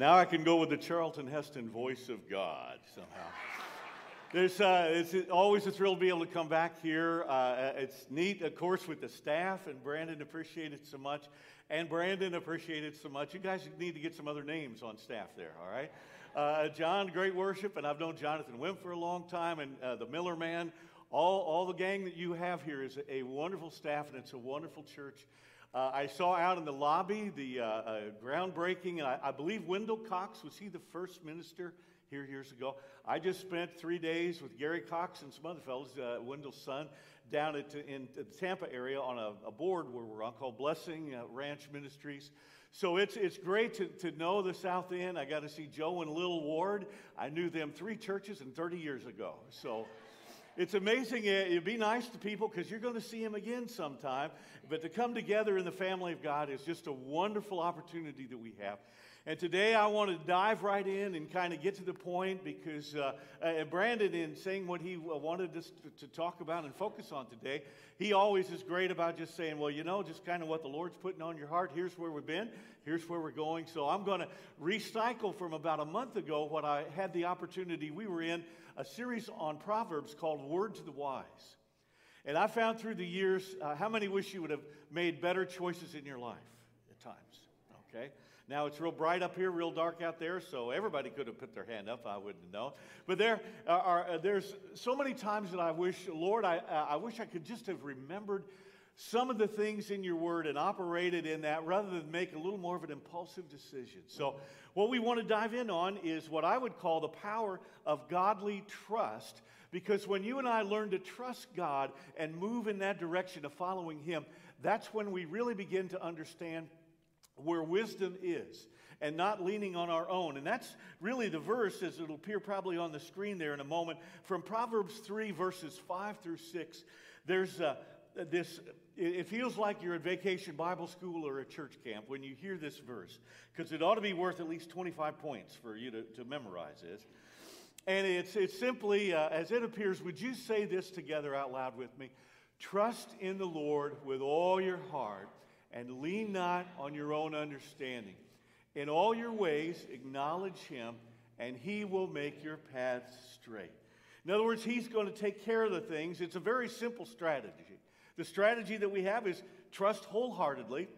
Now I can go with the Charlton Heston voice of God somehow. There's, uh, it's always a thrill to be able to come back here. Uh, it's neat, of course, with the staff, and Brandon appreciated so much. And Brandon appreciated so much. You guys need to get some other names on staff there, all right? Uh, John, great worship, and I've known Jonathan Wimp for a long time, and uh, the Miller Man. All, all the gang that you have here is a wonderful staff, and it's a wonderful church. Uh, I saw out in the lobby the uh, uh, groundbreaking, and I, I, believe Wendell Cox was he the first minister here years ago. I just spent three days with Gary Cox and some other fellows, uh, Wendell's son, down at, in the Tampa area on a, a board where we're on called Blessing uh, Ranch Ministries. So it's, it's great to, to know the South End. I got to see Joe and Lil Ward. I knew them three churches and 30 years ago. So it's amazing. It'd be nice to people because you're going to see them again sometime. But to come together in the family of God is just a wonderful opportunity that we have. And today I want to dive right in and kind of get to the point because uh, uh, Brandon, in saying what he uh, wanted us to, to, talk about and focus on today, he always is great about just saying, well, you know, just kind of what the Lord's putting on your heart. Here's where we've been, here's where we're going. So I'm going to recycle from about a month ago what I had the opportunity. We were in a series on Proverbs called Word to the Wise. And I found through the years, uh, how many wish you would have made better choices in your life at times? Okay? Now it's real bright up here, real dark out there, so everybody could have put their hand up. I wouldn't know. But there are, there's so many times that I wish, Lord, I, uh, I wish I could just have remembered some of the things in your word and operated in that rather than make a little more of an impulsive decision. So, what we want to dive in on is what I would call the power of godly trust. Because when you and I learn to trust God and move in that direction of following Him, that's when we really begin to understand where wisdom is and not leaning on our own. And that's really the verse, as it'll appear probably on the screen there in a moment, from Proverbs 3, verses 5 through 6. There's uh, this, it feels like you're at vacation Bible school or a church camp when you hear this verse, because it ought to be worth at least 25 points for you to, to memorize this. And it's, it's simply, uh, as it appears, would you say this together out loud with me? Trust in the Lord with all your heart and lean not on your own understanding. In all your ways, acknowledge him, and he will make your paths straight. In other words, he's going to take care of the things. It's a very simple strategy. The strategy that we have is trust wholeheartedly.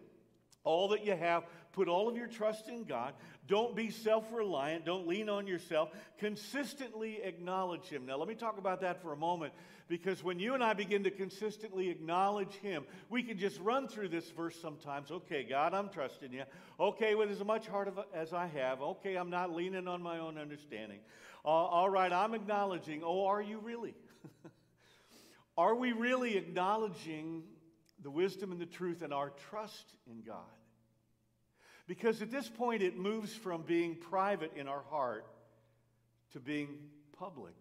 All that you have, put all of your trust in God. Don't be self reliant. Don't lean on yourself. Consistently acknowledge Him. Now, let me talk about that for a moment because when you and I begin to consistently acknowledge Him, we can just run through this verse sometimes. Okay, God, I'm trusting you. Okay, with as much heart as I have. Okay, I'm not leaning on my own understanding. Uh, all right, I'm acknowledging. Oh, are you really? are we really acknowledging the wisdom and the truth and our trust in God? Because at this point, it moves from being private in our heart to being public,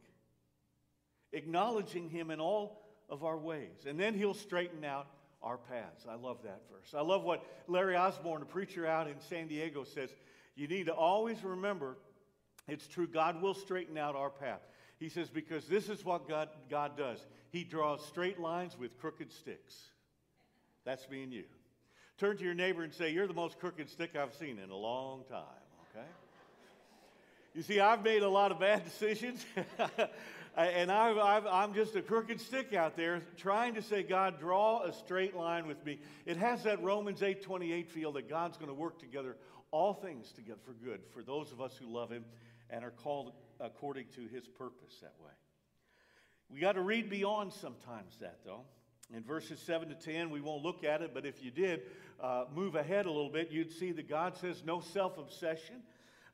acknowledging Him in all of our ways. And then He'll straighten out our paths. I love that verse. I love what Larry Osborne, a preacher out in San Diego, says. You need to always remember it's true, God will straighten out our path. He says, because this is what God, God does. He draws straight lines with crooked sticks. That's me and you. Turn to your neighbor and say, You're the most crooked stick I've seen in a long time, okay? You see, I've made a lot of bad decisions, and i am just a crooked stick out there trying to say, God, draw a straight line with me. It has that Romans 8 28 feel that God's going to work together, all things together for good, for those of us who love Him and are called according to His purpose that way. We got to read beyond sometimes that, though. In verses 7 to 10, we won't look at it, but if you did uh, move ahead a little bit, you'd see that God says, No self obsession.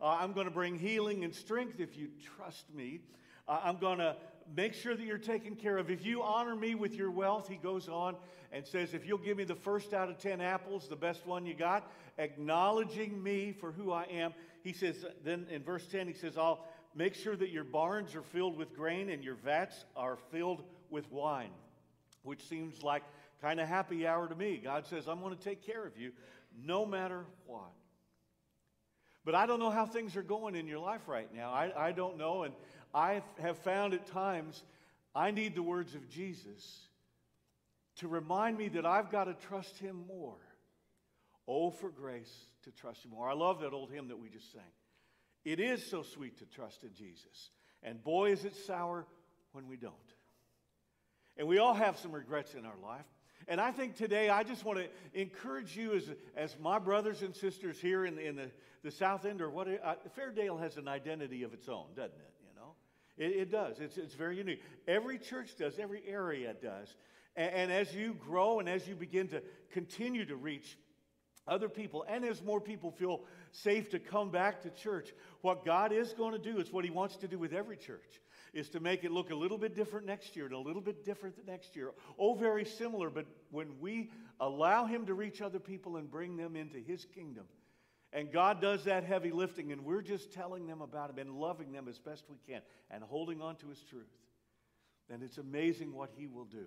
Uh, I'm going to bring healing and strength if you trust me. Uh, I'm going to make sure that you're taken care of. If you honor me with your wealth, he goes on and says, If you'll give me the first out of 10 apples, the best one you got, acknowledging me for who I am, he says, then in verse 10, he says, I'll make sure that your barns are filled with grain and your vats are filled with wine which seems like kind of happy hour to me. God says, I'm going to take care of you no matter what. But I don't know how things are going in your life right now. I, I don't know. And I have found at times I need the words of Jesus to remind me that I've got to trust him more. Oh, for grace to trust him more. I love that old hymn that we just sang. It is so sweet to trust in Jesus. And boy, is it sour when we don't. And we all have some regrets in our life. And I think today I just want to encourage you as, as my brothers and sisters here in, in the, the South End or what, uh, Fairdale has an identity of its own, doesn't it? You know, it, it does. It's, it's very unique. Every church does, every area does. And, and as you grow and as you begin to continue to reach other people, and as more people feel safe to come back to church, what God is going to do is what He wants to do with every church is to make it look a little bit different next year and a little bit different the next year. Oh, very similar, but when we allow Him to reach other people and bring them into His kingdom, and God does that heavy lifting, and we're just telling them about Him and loving them as best we can and holding on to His truth, then it's amazing what He will do.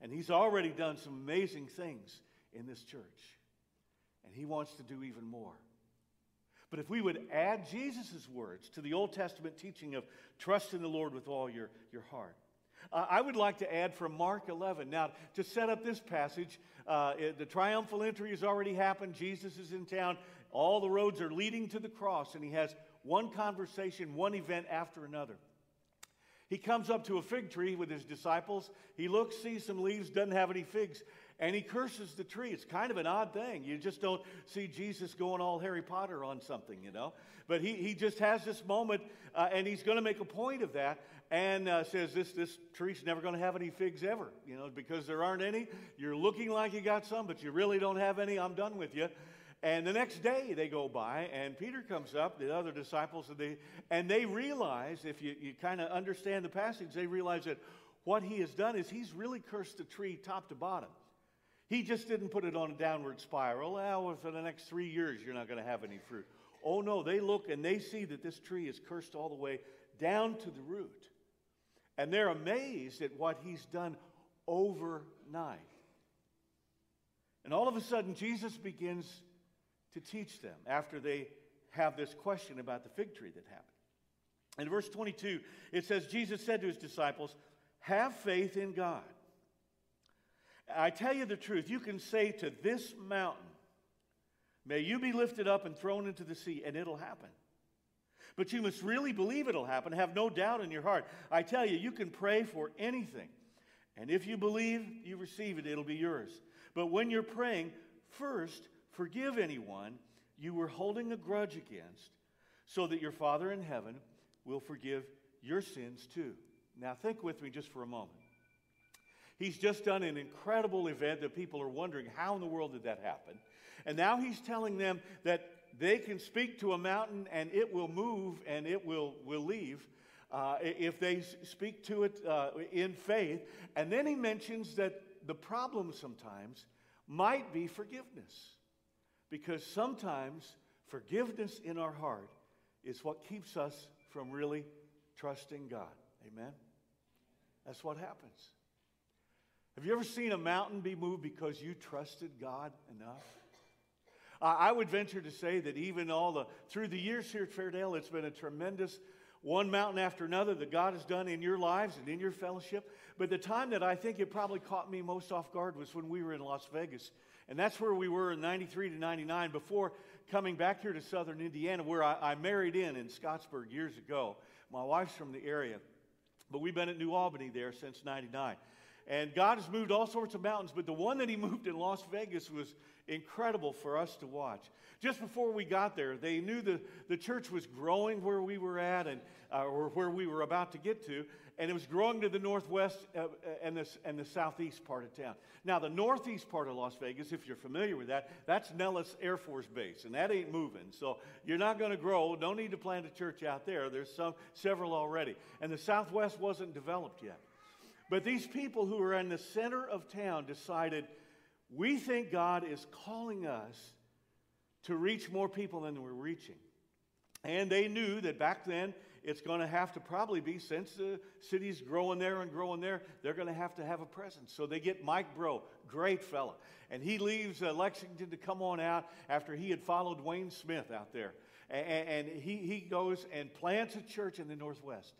And He's already done some amazing things in this church, and He wants to do even more. But if we would add Jesus' words to the Old Testament teaching of trust in the Lord with all your, your heart, uh, I would like to add from Mark 11. Now, to set up this passage, uh, it, the triumphal entry has already happened. Jesus is in town. All the roads are leading to the cross, and he has one conversation, one event after another. He comes up to a fig tree with his disciples. He looks, sees some leaves, doesn't have any figs and he curses the tree. It's kind of an odd thing. You just don't see Jesus going all Harry Potter on something, you know. But he, he just has this moment, uh, and he's going to make a point of that and uh, says this, this tree's never going to have any figs ever, you know, because there aren't any. You're looking like you got some, but you really don't have any. I'm done with you. And the next day they go by, and Peter comes up, the other disciples, and they, and they realize, if you, you kind of understand the passage, they realize that what he has done is he's really cursed the tree top to bottom. He just didn't put it on a downward spiral. Well, for the next three years, you're not going to have any fruit. Oh, no, they look and they see that this tree is cursed all the way down to the root. And they're amazed at what he's done overnight. And all of a sudden, Jesus begins to teach them after they have this question about the fig tree that happened. In verse 22, it says, Jesus said to his disciples, Have faith in God. I tell you the truth, you can say to this mountain, May you be lifted up and thrown into the sea, and it'll happen. But you must really believe it'll happen. Have no doubt in your heart. I tell you, you can pray for anything. And if you believe you receive it, it'll be yours. But when you're praying, first forgive anyone you were holding a grudge against, so that your Father in heaven will forgive your sins too. Now, think with me just for a moment. He's just done an incredible event that people are wondering how in the world did that happen? And now he's telling them that they can speak to a mountain and it will move and it will, will leave. Uh, if they speak to it uh, in faith. And then he mentions that the problem sometimes might be forgiveness. Because sometimes forgiveness in our heart is what keeps us from really trusting God. Amen? That's what happens. Have you ever seen a mountain be moved because you trusted God enough? I would venture to say that even all the through the years here at Fairdale, it's been a tremendous one mountain after another that God has done in your lives and in your fellowship. But the time that I think it probably caught me most off guard was when we were in Las Vegas. And that's where we were in 93 to 99 before coming back here to southern Indiana, where I, I married in in Scottsburg years ago. My wife's from the area, but we've been at New Albany there since 99. And God has moved all sorts of mountains, but the one that He moved in Las Vegas was incredible for us to watch. Just before we got there, they knew the, the church was growing where we were at and, uh, or where we were about to get to, and it was growing to the northwest uh, uh, and, the, and the southeast part of town. Now, the northeast part of Las Vegas, if you're familiar with that, that's Nellis Air Force Base, and that ain't moving. So you're not going to grow. No need to plant a church out there. There's some, several already. And the southwest wasn't developed yet. But these people who are in the center of town decided, we think God is calling us to reach more people than we're reaching. And they knew that back then it's going to have to probably be, since the city's growing there and growing there, they're going to have to have a presence. So they get Mike Breaux, great fella. And he leaves uh, Lexington to come on out after he had followed Wayne Smith out there. And, and he, he goes and plants a church in the Northwest.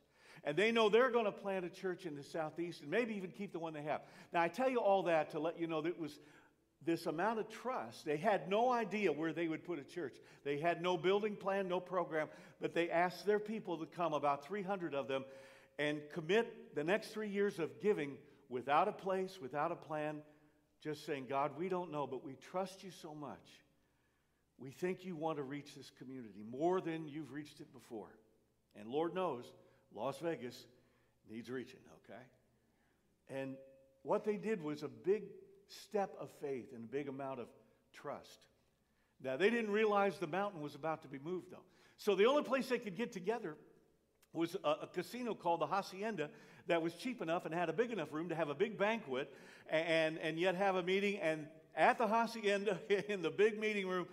And they know they're going to plant a church in the southeast and maybe even keep the one they have. Now, I tell you all that to let you know that it was this amount of trust. They had no idea where they would put a church. They had no building plan, no program, but they asked their people to come, about 300 of them, and commit the next three years of giving without a place, without a plan, just saying, God, we don't know, but we trust you so much. We think you want to reach this community more than you've reached it before. And Lord knows, Las Vegas needs reaching, okay? And what they did was a big step of faith and a big amount of trust. Now, they didn't realize the mountain was about to be moved, though. So the only place they could get together was a, a, casino called the Hacienda that was cheap enough and had a big enough room to have a big banquet and, and yet have a meeting. And at the Hacienda, in the big meeting room,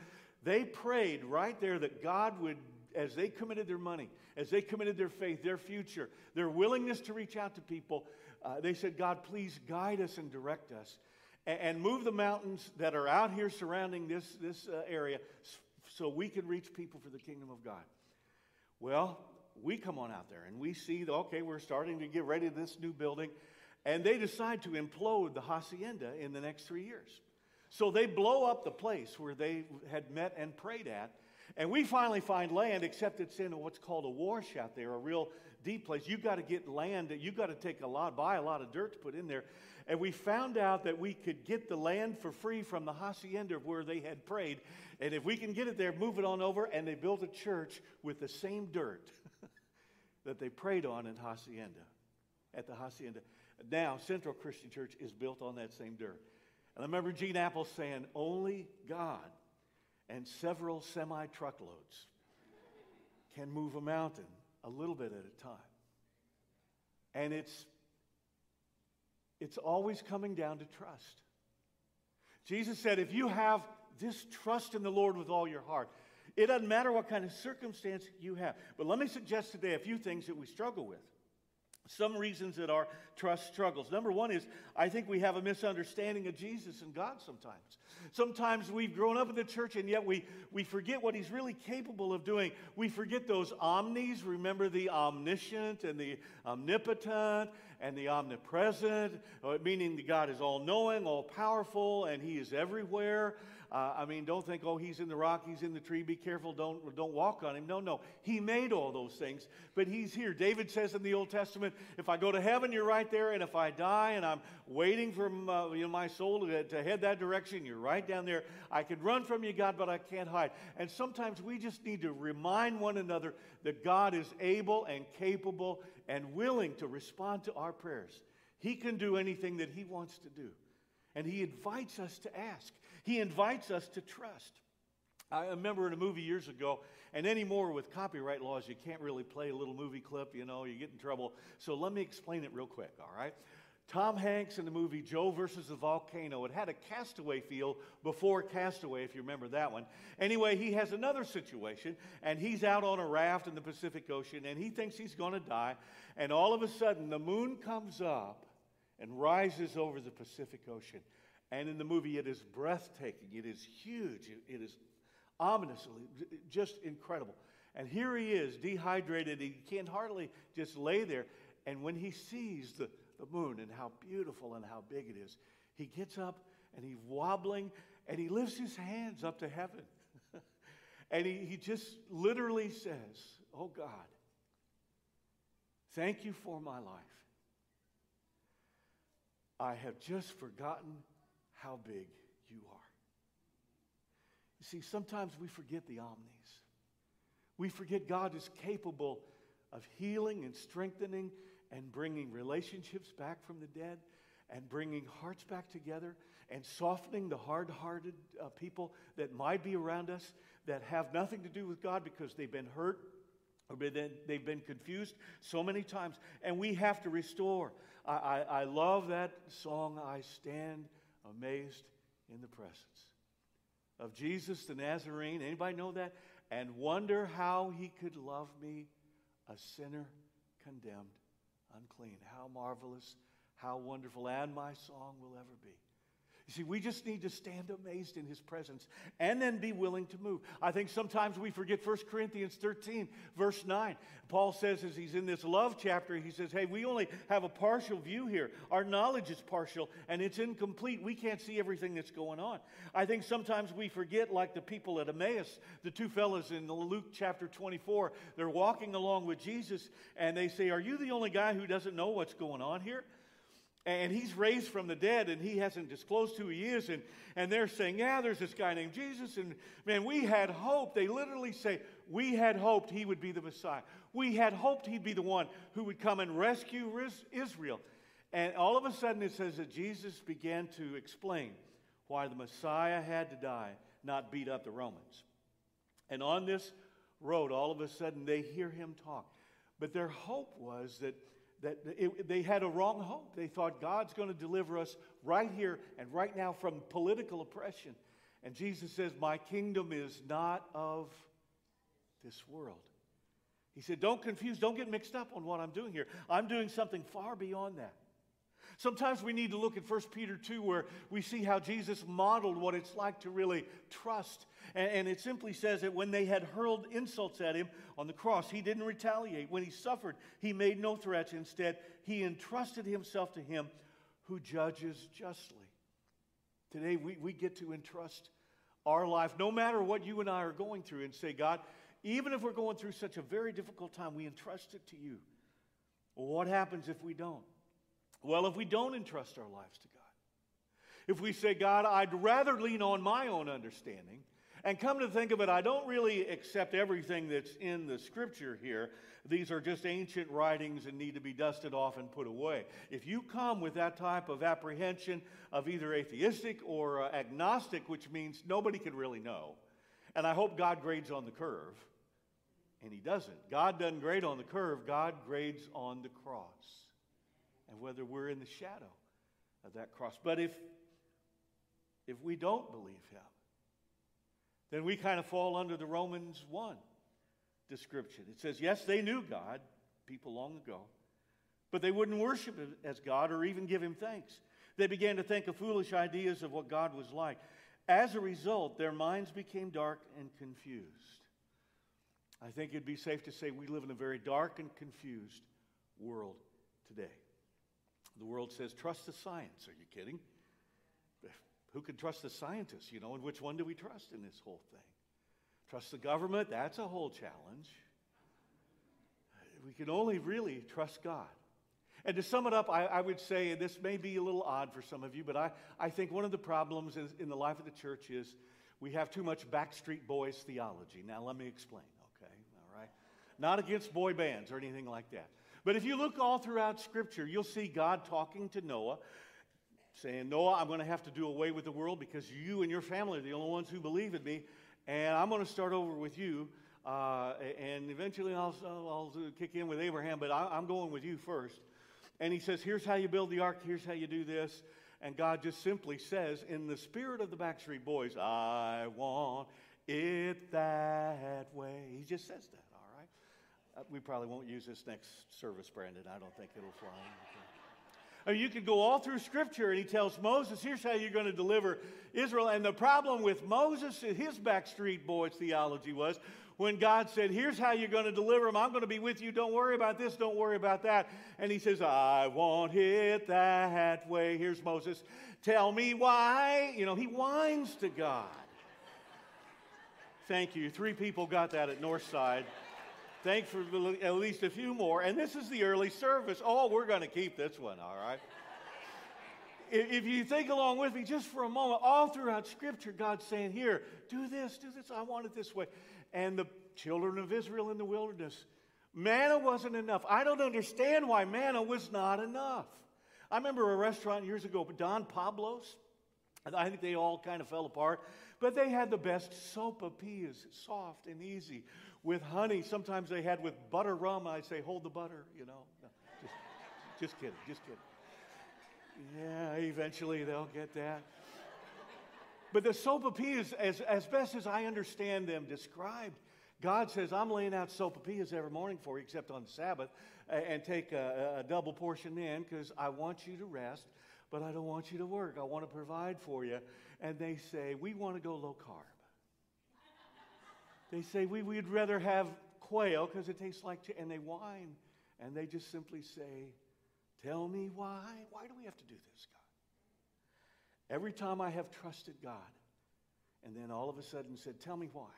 they prayed right there that God would, as they committed their money, as they committed their faith, their future, their willingness to reach out to people, uh, they said, God, please guide us and direct us and, and move the mountains that are out here surrounding this, this uh, area so we can reach people for the kingdom of God. Well, we come on out there and we see, okay, we're starting to get ready to this new building, and they decide to implode the hacienda in the next three years. So they blow up the place where they had met and prayed at, and we finally find land, except it's in what's called a washout there, a real deep place. You've got to get land, you've got to take a lot, buy a lot of dirt to put in there. And we found out that we could get the land for free from the hacienda where they had prayed. And if we can get it there, move it on over. And they built a church with the same dirt that they prayed on in hacienda, at the hacienda. Now, Central Christian Church is built on that same dirt. And I remember Gene Appel saying, only God and several semi truckloads can move a mountain a little bit at a time. And it's, it's always coming down to trust. Jesus said, if you have this trust in the Lord with all your heart, it doesn't matter what kind of circumstance you have. But let me suggest today a few things that we struggle with. Some reasons that our trust struggles. Number one is I think we have a misunderstanding of Jesus and God sometimes. Sometimes we've grown up in the church and yet we, we forget what He's really capable of doing. We forget those omnis. Remember the omniscient and the omnipotent and the omnipresent, uh, meaning that God is all knowing, all powerful, and He is everywhere. Uh, I mean, don't think, oh, he's in the rock, he's in the tree, be careful, don't, don't walk on him. No, no. He made all those things, but he's here. David says in the Old Testament, if I go to heaven, you're right there, and if I die and I'm waiting for uh, you know, my soul to, to head that direction, you're right down there. I could run from you, God, but I can't hide. And sometimes we just need to remind one another that God is able and capable and willing to respond to our prayers. He can do anything that He wants to do. And He invites us to ask. He invites us to trust. I remember in a movie years ago, and anymore with copyright laws, you can't really play a little movie clip, you know, you get in trouble. So let me explain it real quick, all right? Tom Hanks in the movie Joe versus the Volcano. It had a castaway feel before Castaway, if you remember that one. Anyway, he has another situation, and he's out on a raft in the Pacific Ocean, and he thinks he's going to die. And all of a sudden, the moon comes up and rises over the Pacific Ocean. And in the movie, it is breathtaking. It is huge. It is ominously, just incredible. And here he is, dehydrated. He can't hardly just lay there. And when he sees the, the moon and how beautiful and how big it is, he gets up and he's wobbling and he lifts his hands up to heaven. and he, he just literally says, Oh God, thank you for my life. I have just forgotten how big you are. You see, sometimes we forget the omnis. We forget God is capable of healing and strengthening and bringing relationships back from the dead and bringing hearts back together and softening the hard hearted uh, people that might be around us that have nothing to do with God because they've been hurt or been, they've been confused so many times. And we have to restore. I, I, I love that song, I Stand amazed in the presence of Jesus the Nazarene. Anybody know that? And wonder how he could love me, a sinner condemned, unclean. How marvelous, how wonderful, and my song will ever be. You see, we just need to stand amazed in his presence and then be willing to move. I think sometimes we forget 1 Corinthians 13, verse 9. Paul says, as he's in this love chapter, he says, Hey, we only have a partial view here. Our knowledge is partial and it's incomplete. We can't see everything that's going on. I think sometimes we forget, like the people at Emmaus, the two fellows in Luke chapter 24, they're walking along with Jesus and they say, Are you the only guy who doesn't know what's going on here? And he's raised from the dead and he hasn't disclosed who he is and, and they're saying yeah there's this guy named jesus and man we had hope they literally say we had hoped he would be the messiah. We had hoped he'd be the one who would come and rescue israel. And all of a sudden it says that jesus began to explain why the messiah had to die not beat up the romans. And on this road all of a sudden they hear him talk. But their hope was that that it, they had a wrong hope. They thought God's going to deliver us right here and right now from political oppression. And Jesus says, My kingdom is not of this world. He said, Don't confuse, don't get mixed up on what I'm doing here. I'm doing something far beyond that. Sometimes we need to look at 1 Peter 2, where we see how Jesus modeled what it's like to really trust. And, it simply says that when they had hurled insults at him on the cross, he didn't retaliate. When he suffered, he made no threats. Instead, he entrusted himself to him who judges justly. Today, we, we get to entrust our life, no matter what you and I are going through, and say, God, even if we're going through such a very difficult time, we entrust it to you. Well, what happens if we don't? Well, if we don't entrust our lives to God, if we say, God, I'd rather lean on my own understanding, and come to think of it, I don't really accept everything that's in the scripture here. These are just ancient writings and need to be dusted off and put away. If you come with that type of apprehension of either atheistic or uh, agnostic, which means nobody can really know, and I hope God grades on the curve, and He doesn't. God doesn't grade on the curve, God grades on the cross and whether we're in the shadow of that cross. But if, if we don't believe him, then we kind of fall under the Romans 1 description. It says, yes, they knew God, people long ago, but they wouldn't worship him as God or even give him thanks. They began to think of foolish ideas of what God was like. As a result, their minds became dark and confused. I think it'd be safe to say we live in a very dark and confused world today. The world says, trust the science. Are you kidding? Who can trust the scientists, you know, and which one do we trust in this whole thing? Trust the government? That's a whole challenge. We can only really trust God. And to sum it up, I, I, would say, and this may be a little odd for some of you, but I, I think one of the problems is, in the life of the church is we have too much Backstreet Boys theology. Now, let me explain, okay? All right? Not against boy bands or anything like that. But if you look all throughout Scripture, you'll see God talking to Noah, saying, Noah, I'm going to have to do away with the world because you and your family are the only ones who believe in me, and I'm going to start over with you. Uh, and eventually I'll, I'll, kick in with Abraham, but I, I'm going with you first. And he says, Here's how you build the ark, here's how you do this. And God just simply says, in the spirit of the Backstreet Boys, I want it that way. He just says that. Uh, we probably won't use this next service, Brandon. I don't think it'll fly. Okay. you could go all through Scripture, and he tells Moses, here's how you're going to deliver Israel. And the problem with Moses, his backstreet boys theology was when God said, here's how you're going to deliver them. I'm going to be with you. Don't worry about this. Don't worry about that. And he says, I want it that way. Here's Moses. Tell me why. You know, he whines to God. Thank you. Three people got that at Northside. Thanks for at least a few more. And this is the early service. Oh, we're going to keep this one, all right? if you think along with me just for a moment, all throughout Scripture, God's saying, Here, do this, do this, I want it this way. And the children of Israel in the wilderness, manna wasn't enough. I don't understand why manna was not enough. I remember a restaurant years ago, Don Pablo's. I think they all kind of fell apart, but they had the best sopapillas, soft and easy with honey. Sometimes they had with butter rum. I say, hold the butter, you know. No, just, just kidding, just kidding. Yeah, eventually they'll get that. But the sopapillas, as, as best as I understand them described, God says, I'm laying out sopapillas every morning for you, except on the Sabbath, and take a, a double portion in because I want you to rest. but I don't want you to work. I want to provide for you. And they say, We want to go low carb. They say, we, We'd rather have quail because it tastes like, ch-. and they whine. And they just simply say, Tell me why. Why do we have to do this, God? Every time I have trusted God, and then all of a sudden said, Tell me why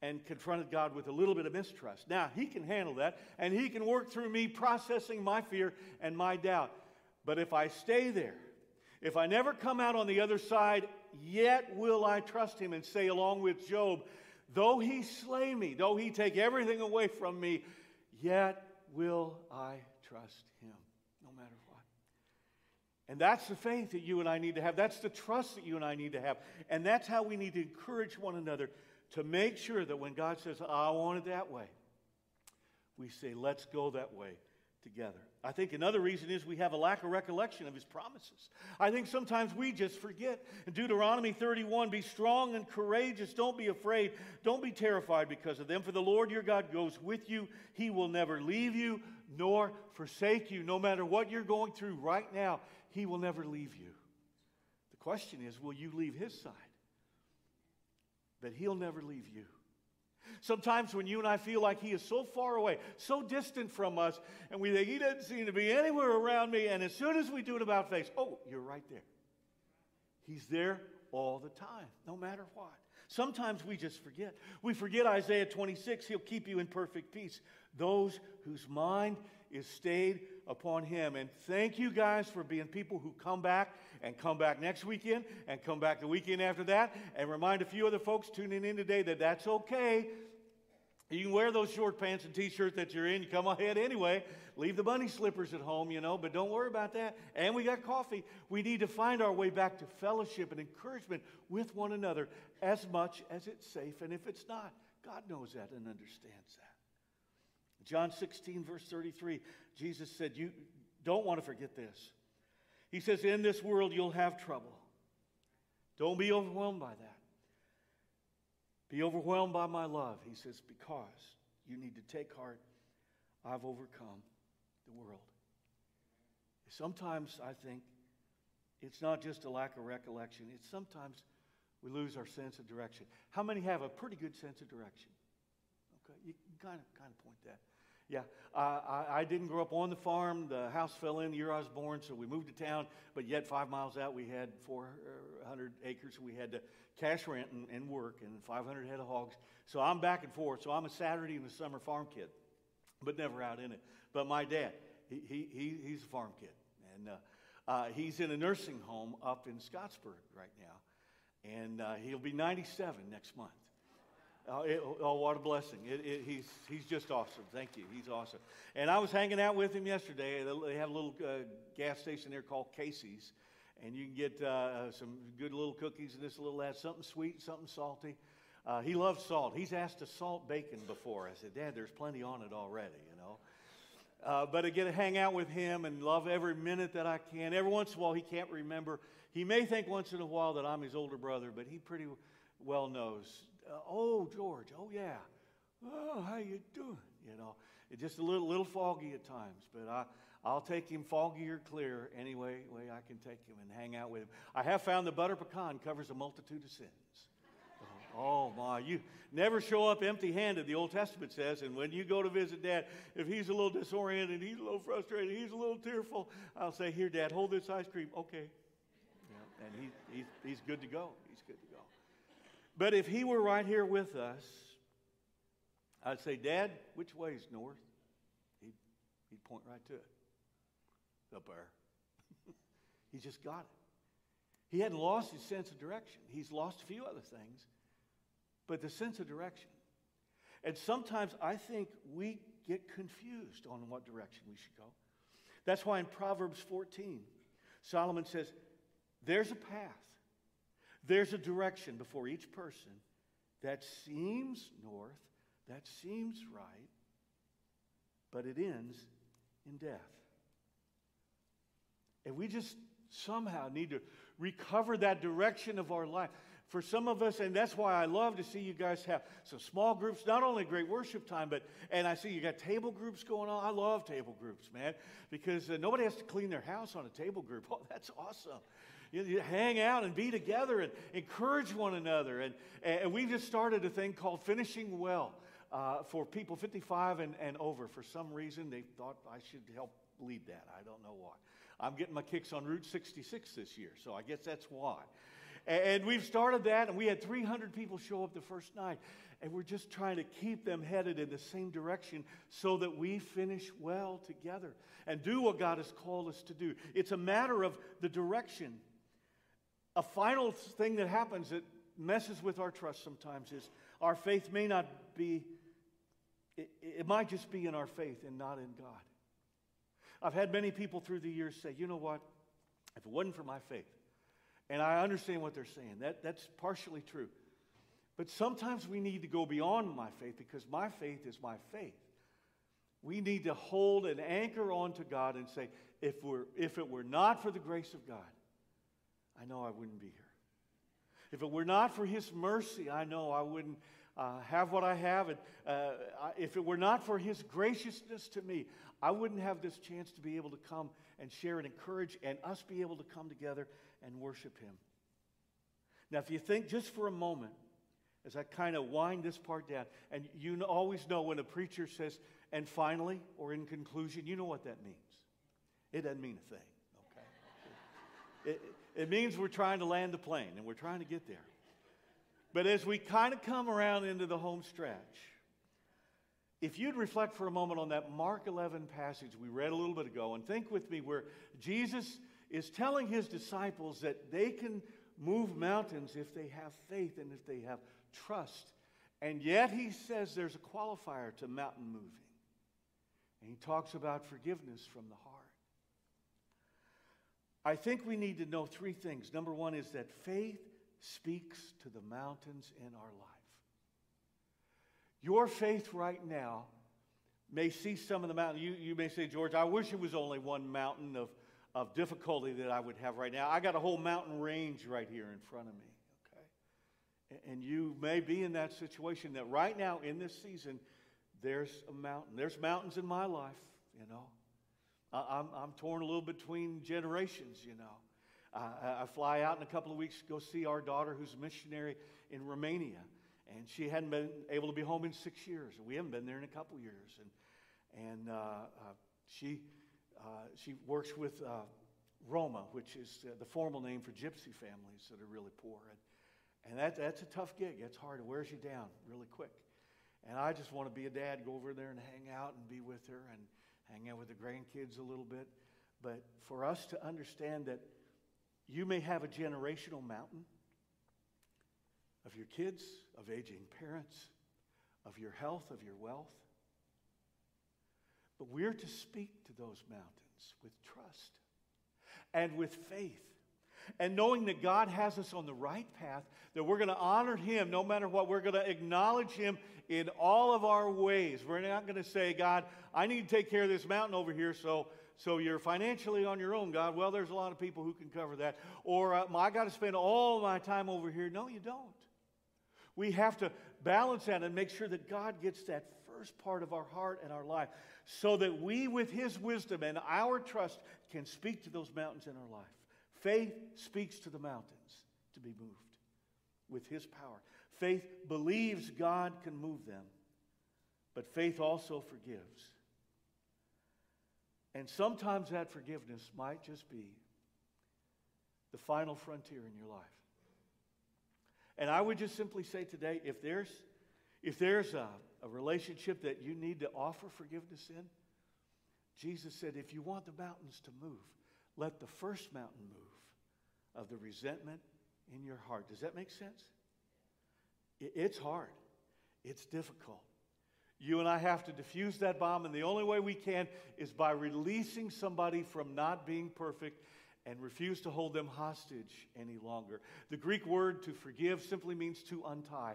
and confronted God with a little bit of mistrust. Now, He can handle that, and He can work through me processing my fear and my doubt. But if I stay there, if I never come out on the other side, yet will I trust Him and say, along with Job, though He slay me, though He take everything away from me, yet will I trust Him, no matter what. And that's the faith that you and I need to have. That's the trust that you and I need to have. And that's how we need to encourage one another to make sure that when God says, I want it that way, we say, let's go that way together. I think another reason is we have a lack of recollection of his promises. I think sometimes we just forget. In Deuteronomy 31, be strong and courageous. Don't be afraid. Don't be terrified because of them. For the Lord your God goes with you. He will never leave you nor forsake you. No matter what you're going through right now, he will never leave you. The question is, will you leave his side? but He'll never leave you. Sometimes when you and I feel like He is so far away, so distant from us, and we think He doesn't seem to be anywhere around me, and as soon as we do it about face, oh, you're right there. He's there all the time, no matter what. Sometimes we just forget. We forget Isaiah 26, He'll keep you in perfect peace. Those whose mind is stayed upon Him. And thank you guys for being people who come back and come back next weekend and come back the weekend after that. And remind a few other folks tuning in today that that's okay. You can wear those short pants and t shirt that you're in. You come ahead anyway. Leave the bunny slippers at home, you know, but don't worry about that. And we got coffee. We need to find our way back to fellowship and encouragement with one another as much as it's safe. And if it's not, God knows that and understands that. John 16, verse 33, Jesus said, You don't want to forget this. He says, In this world you'll have trouble. Don't be overwhelmed by that. Be overwhelmed by my love. He says, Because you need to take heart. I've overcome the world. Sometimes I think it's not just a lack of recollection, it's sometimes we lose our sense of direction. How many have a pretty good sense of direction? Okay, you can kind of kind of point that. Yeah, uh, I, I, didn't grow up on the farm. The house fell in the year I was born, so we moved to town. But yet, five miles out, we had 400 acres. We had to cash rent and, and work, and 500 head of hogs. So I'm back and forth. So I'm a Saturday and a summer farm kid, but never out in it. But my dad, he, he, he he's a farm kid, and uh, uh, he's in a nursing home up in Scottsburg right now, and uh, he'll be 97 next month. Oh, it, oh, what a blessing. It, it, he's, he's just awesome. Thank you. He's awesome. And I was hanging out with him yesterday. They have a little uh, gas station there called Casey's. And you can get uh, some good little cookies and this, little that, something sweet, something salty. Uh, he loves salt. He's asked to salt bacon before. I said, Dad, there's plenty on it already, you know. Uh, but I get to hang out with him and love every minute that I can. Every once in a while, he can't remember. He may think once in a while that I'm his older brother, but he pretty well knows uh, oh, George, oh, yeah. Oh, how you doing? You know, it's just a little, little foggy at times, but I, I'll take him foggy or clear any way, way I can take him and hang out with him. I have found the butter pecan covers a multitude of sins. Oh my, you never show up empty handed, the Old Testament says. And when you go to visit dad, if he's a little disoriented, he's a little frustrated, he's a little tearful, I'll say, Here, dad, hold this ice cream. Okay. Yeah, and he, he's, he's good to go. he's good to go. But if he were right here with us, I'd say, Dad, which way is north? He'd, he'd point right to it. Up there. he just got it. He hadn't lost his sense of direction. He's lost a few other things, but the sense of direction. And sometimes I think we get confused on what direction we should go. That's why in Proverbs 14, Solomon says, There's a path there's a direction before each person that seems north, that seems right, but it ends in death. And we just somehow need to recover that direction of our life. For some of us, and that's why I love to see you guys have some small groups, not only great worship time, but, and I see you got table groups going on. I love table groups, man, because uh, nobody has to clean their house on a table group. Oh, that's awesome. You, you hang out and be together and encourage one another. And, and we just started a thing called Finishing Well uh, for people 55 and, and over. For some reason, they thought I should help lead that. I don't know why. I'm getting my kicks on Route 66 this year, so I guess that's why. And we've started that, and we had 300 people show up the first night. And we're just trying to keep them headed in the same direction so that we finish well together and do what God has called us to do. It's a matter of the direction. A final thing that happens that messes with our trust sometimes is our faith may not be, it, it might just be in our faith and not in God. I've had many people through the years say, you know what? If it wasn't for my faith, and I understand what they're saying, that, that's partially true. But sometimes we need to go beyond my faith because my faith is my faith. We need to hold an anchor onto God and say, if, we're, if it were not for the grace of God, I know I wouldn't be here. If it were not for His mercy, I know I wouldn't uh, have what I have. And uh, if it were not for His graciousness to me, I wouldn't have this chance to be able to come and share and encourage and us be able to come together and worship Him. Now, if you think just for a moment, as I kind of wind this part down, and you always know when a preacher says, and finally, or in conclusion, you know what that means. It doesn't mean a thing? It, it means we're trying to land the plane and we're trying to get there. But as we kind of come around into the home stretch, if you'd reflect for a moment on that Mark 11 passage we read a little bit ago and think with me where Jesus is telling his disciples that they can move mountains if they have faith and if they have trust. And yet he says there's a qualifier to mountain moving. And he talks about forgiveness from the heart. I think we need to know three things. Number one is that faith speaks to the mountains in our life. Your faith right now may see some of the mountains. You, you may say, George, I wish it was only one mountain of, of difficulty that I would have right now. I got a whole mountain range right here in front of me. Okay? And you may be in that situation that right now in this season, there's a mountain. There's mountains in my life, you know. I'm, I'm torn a little between generations, you know. Uh, I fly out in a couple of weeks to go see our daughter who's a missionary in Romania. And she hadn't been able to be home in six years. We haven't been there in a couple years. And, and uh, uh, she, uh, she works with uh, Roma, which is the formal name for gypsy families that are really poor. And, and that, that's a tough gig. It's hard. It wears you down really quick. And I just want to be a dad, go over there and hang out and be with her and hang out with the grandkids a little bit. But for us to understand that you may have a generational mountain of your kids, of aging parents, of your health, of your wealth. But we're to speak to those mountains with trust and with faith. And knowing that God has us on the right path, that we're going to honor Him no matter what. We're going to acknowledge Him in all of our ways. We're not going to say, God, I need to take care of this mountain over here, so so you're financially on your own, God. Well, there's a lot of people who can cover that. Or uh, I got to spend all my time over here. No, you don't. We have to balance that and make sure that God gets that first part of our heart and our life so that we, with His wisdom and our trust, can speak to those mountains in our life. Faith speaks to the mountains to be moved with His power. Faith believes God can move them, but faith also forgives. And sometimes that forgiveness might just be the final frontier in your life. And I would just simply say today if there's, if there's a, a relationship that you need to offer forgiveness in, Jesus said, if you want the mountains to move, let the first mountain move of the resentment in your heart. Does that make sense? It's hard, it's difficult. You and I have to diffuse that bomb, and the only way we can is by releasing somebody from not being perfect and refuse to hold them hostage any longer. The Greek word to forgive simply means to untie.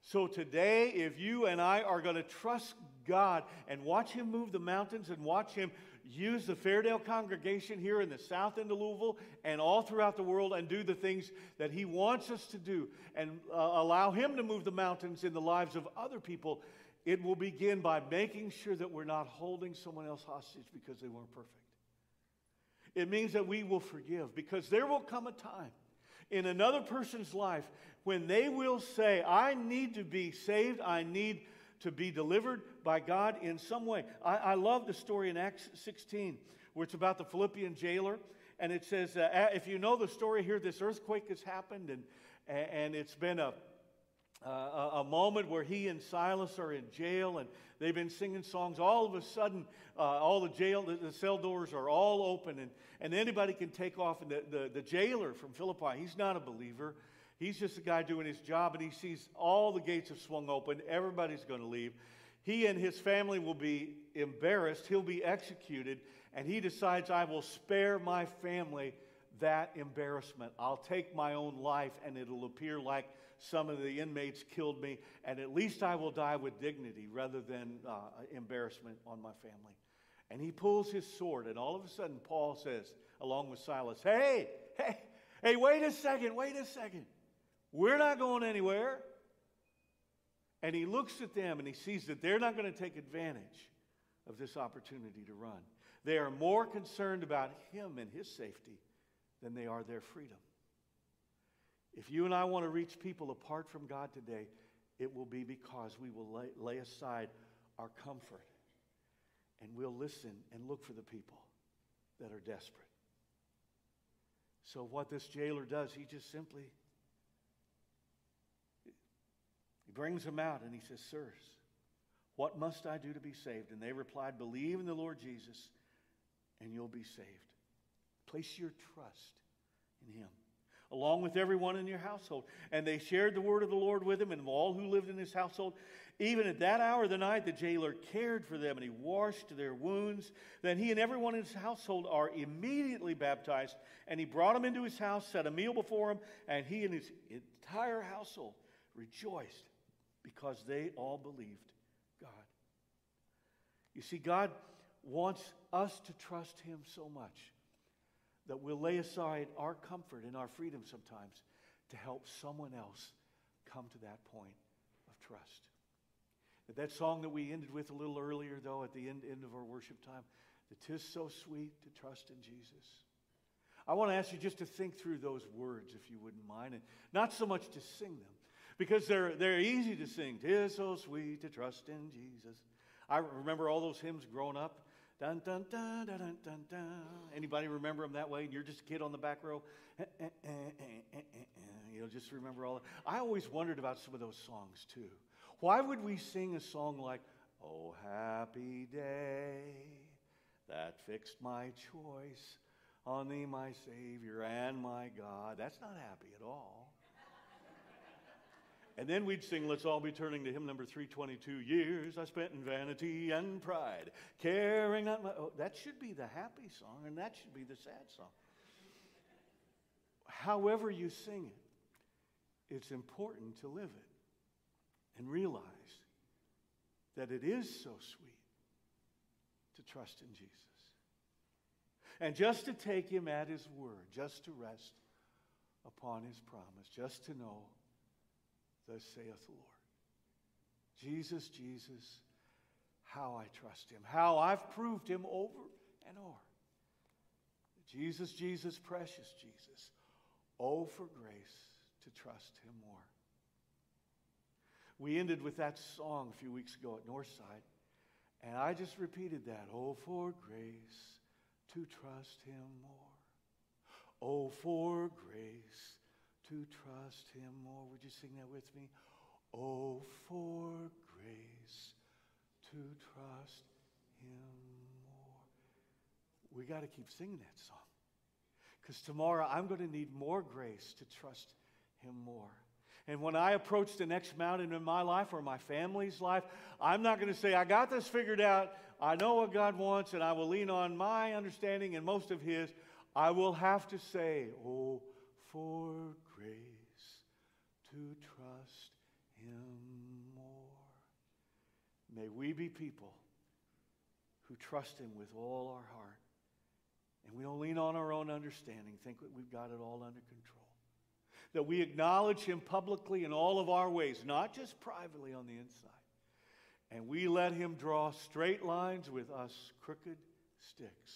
So today, if you and I are going to trust God and watch Him move the mountains and watch Him use the Fairdale congregation here in the south end of Louisville and all throughout the world and do the things that He wants us to do and uh, allow Him to move the mountains in the lives of other people, it will begin by making sure that we're not holding someone else hostage because they weren't perfect. It means that we will forgive because there will come a time in another person's life when they will say, I need to be saved, I need to be delivered by God in some way. I, I love the story in Acts 16 where it's about the Philippian jailer. And it says, uh, if you know the story here, this earthquake has happened, and, and it's been a, a moment where he and Silas are in jail and they've been singing songs. All of a sudden, uh, all the jail, the, the, cell doors are all open and, and anybody can take off. And the, the, the jailer from Philippi, he's not a believer. He's just a guy doing his job and he sees all the gates have swung open. Everybody's going to leave. He and his family will be embarrassed. He'll be executed. And he decides, I will spare my family that embarrassment. I'll take my own life and it'll appear like some of the inmates killed me, and at least I will die with dignity rather than uh, embarrassment on my family. And he pulls his sword, and all of a sudden, Paul says, along with Silas, Hey, hey, hey, wait a second, wait a second. We're not going anywhere. And he looks at them and he sees that they're not going to take advantage of this opportunity to run. They are more concerned about him and his safety than they are their freedom. If you and I want to reach people apart from God today, it will be because we will lay, lay aside our comfort and we'll listen and look for the people that are desperate. So, what this jailer does, he just simply brings them out and he says, Sirs, what must I do to be saved? And they replied, Believe in the Lord Jesus and you'll be saved. Place your trust in him along with everyone in your household. And they shared the word of the Lord with him and all who lived in his household. Even at that hour of the night, the jailer cared for them and he washed their wounds. Then he and everyone in his household are immediately baptized. And he brought them into his house, set a meal before him, and he and his entire household rejoiced because they all believed God. You see, God wants us to trust him so much that we'll lay aside our comfort and our freedom sometimes to help someone else come to that point of trust. That song that we ended with a little earlier, though, at the end, end of our worship time, that tis so sweet to trust in Jesus. I want to ask you just to think through those words, if you wouldn't mind, and not so much to sing them, because they're, they're easy to sing. Tis so sweet to trust in Jesus. I remember all those hymns growing up. Dun, dun, dun, dun, dun, dun, dun. Anybody remember them that way? And you're just a kid on the back row. Eh, eh, eh, you know, just remember all that. I always wondered about some of those songs too. Why would we sing a song like, Oh, happy day that fixed my choice on thee, my Savior and my God? That's not happy at all. And then we'd sing, Let's All Be Turning to Hymn number 322 Years I spent in vanity and pride, caring not my. Oh, that should be the happy song, and that should be the sad song. However, you sing it, it's important to live it and realize that it is so sweet to trust in Jesus. And just to take Him at His word, just to rest upon His promise, just to know Thus saith the Lord. Jesus, Jesus, how I trust him, how I've proved him over and over. Jesus, Jesus, precious Jesus. Oh, for grace to trust him more. We ended with that song a few weeks ago at Northside, and I just repeated that. Oh, for grace to trust him more. Oh, for grace to trust him more. Would you sing that with me? Oh, for grace to trust him more. We got to keep singing that song. Because tomorrow I'm going to need more grace to trust him more. And when I approach the next mountain in my life or my family's life, I'm not going to say, I got this figured out. I know what God wants, and I will lean on my understanding and most of His. I will have to say, Oh, for grace to trust Him more. May we be people who trust Him with all our heart. And we don't lean on our own understanding, think that we've got it all under control. That we acknowledge Him publicly in all of our ways, not just privately on the inside. And we let Him draw straight lines with us crooked sticks,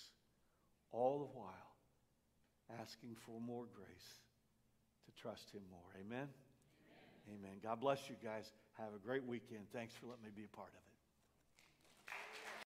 all the while asking for more grace trust Him more. Amen? Amen. Amen. God bless you guys. Have a great weekend. Thanks for letting me be a part of it.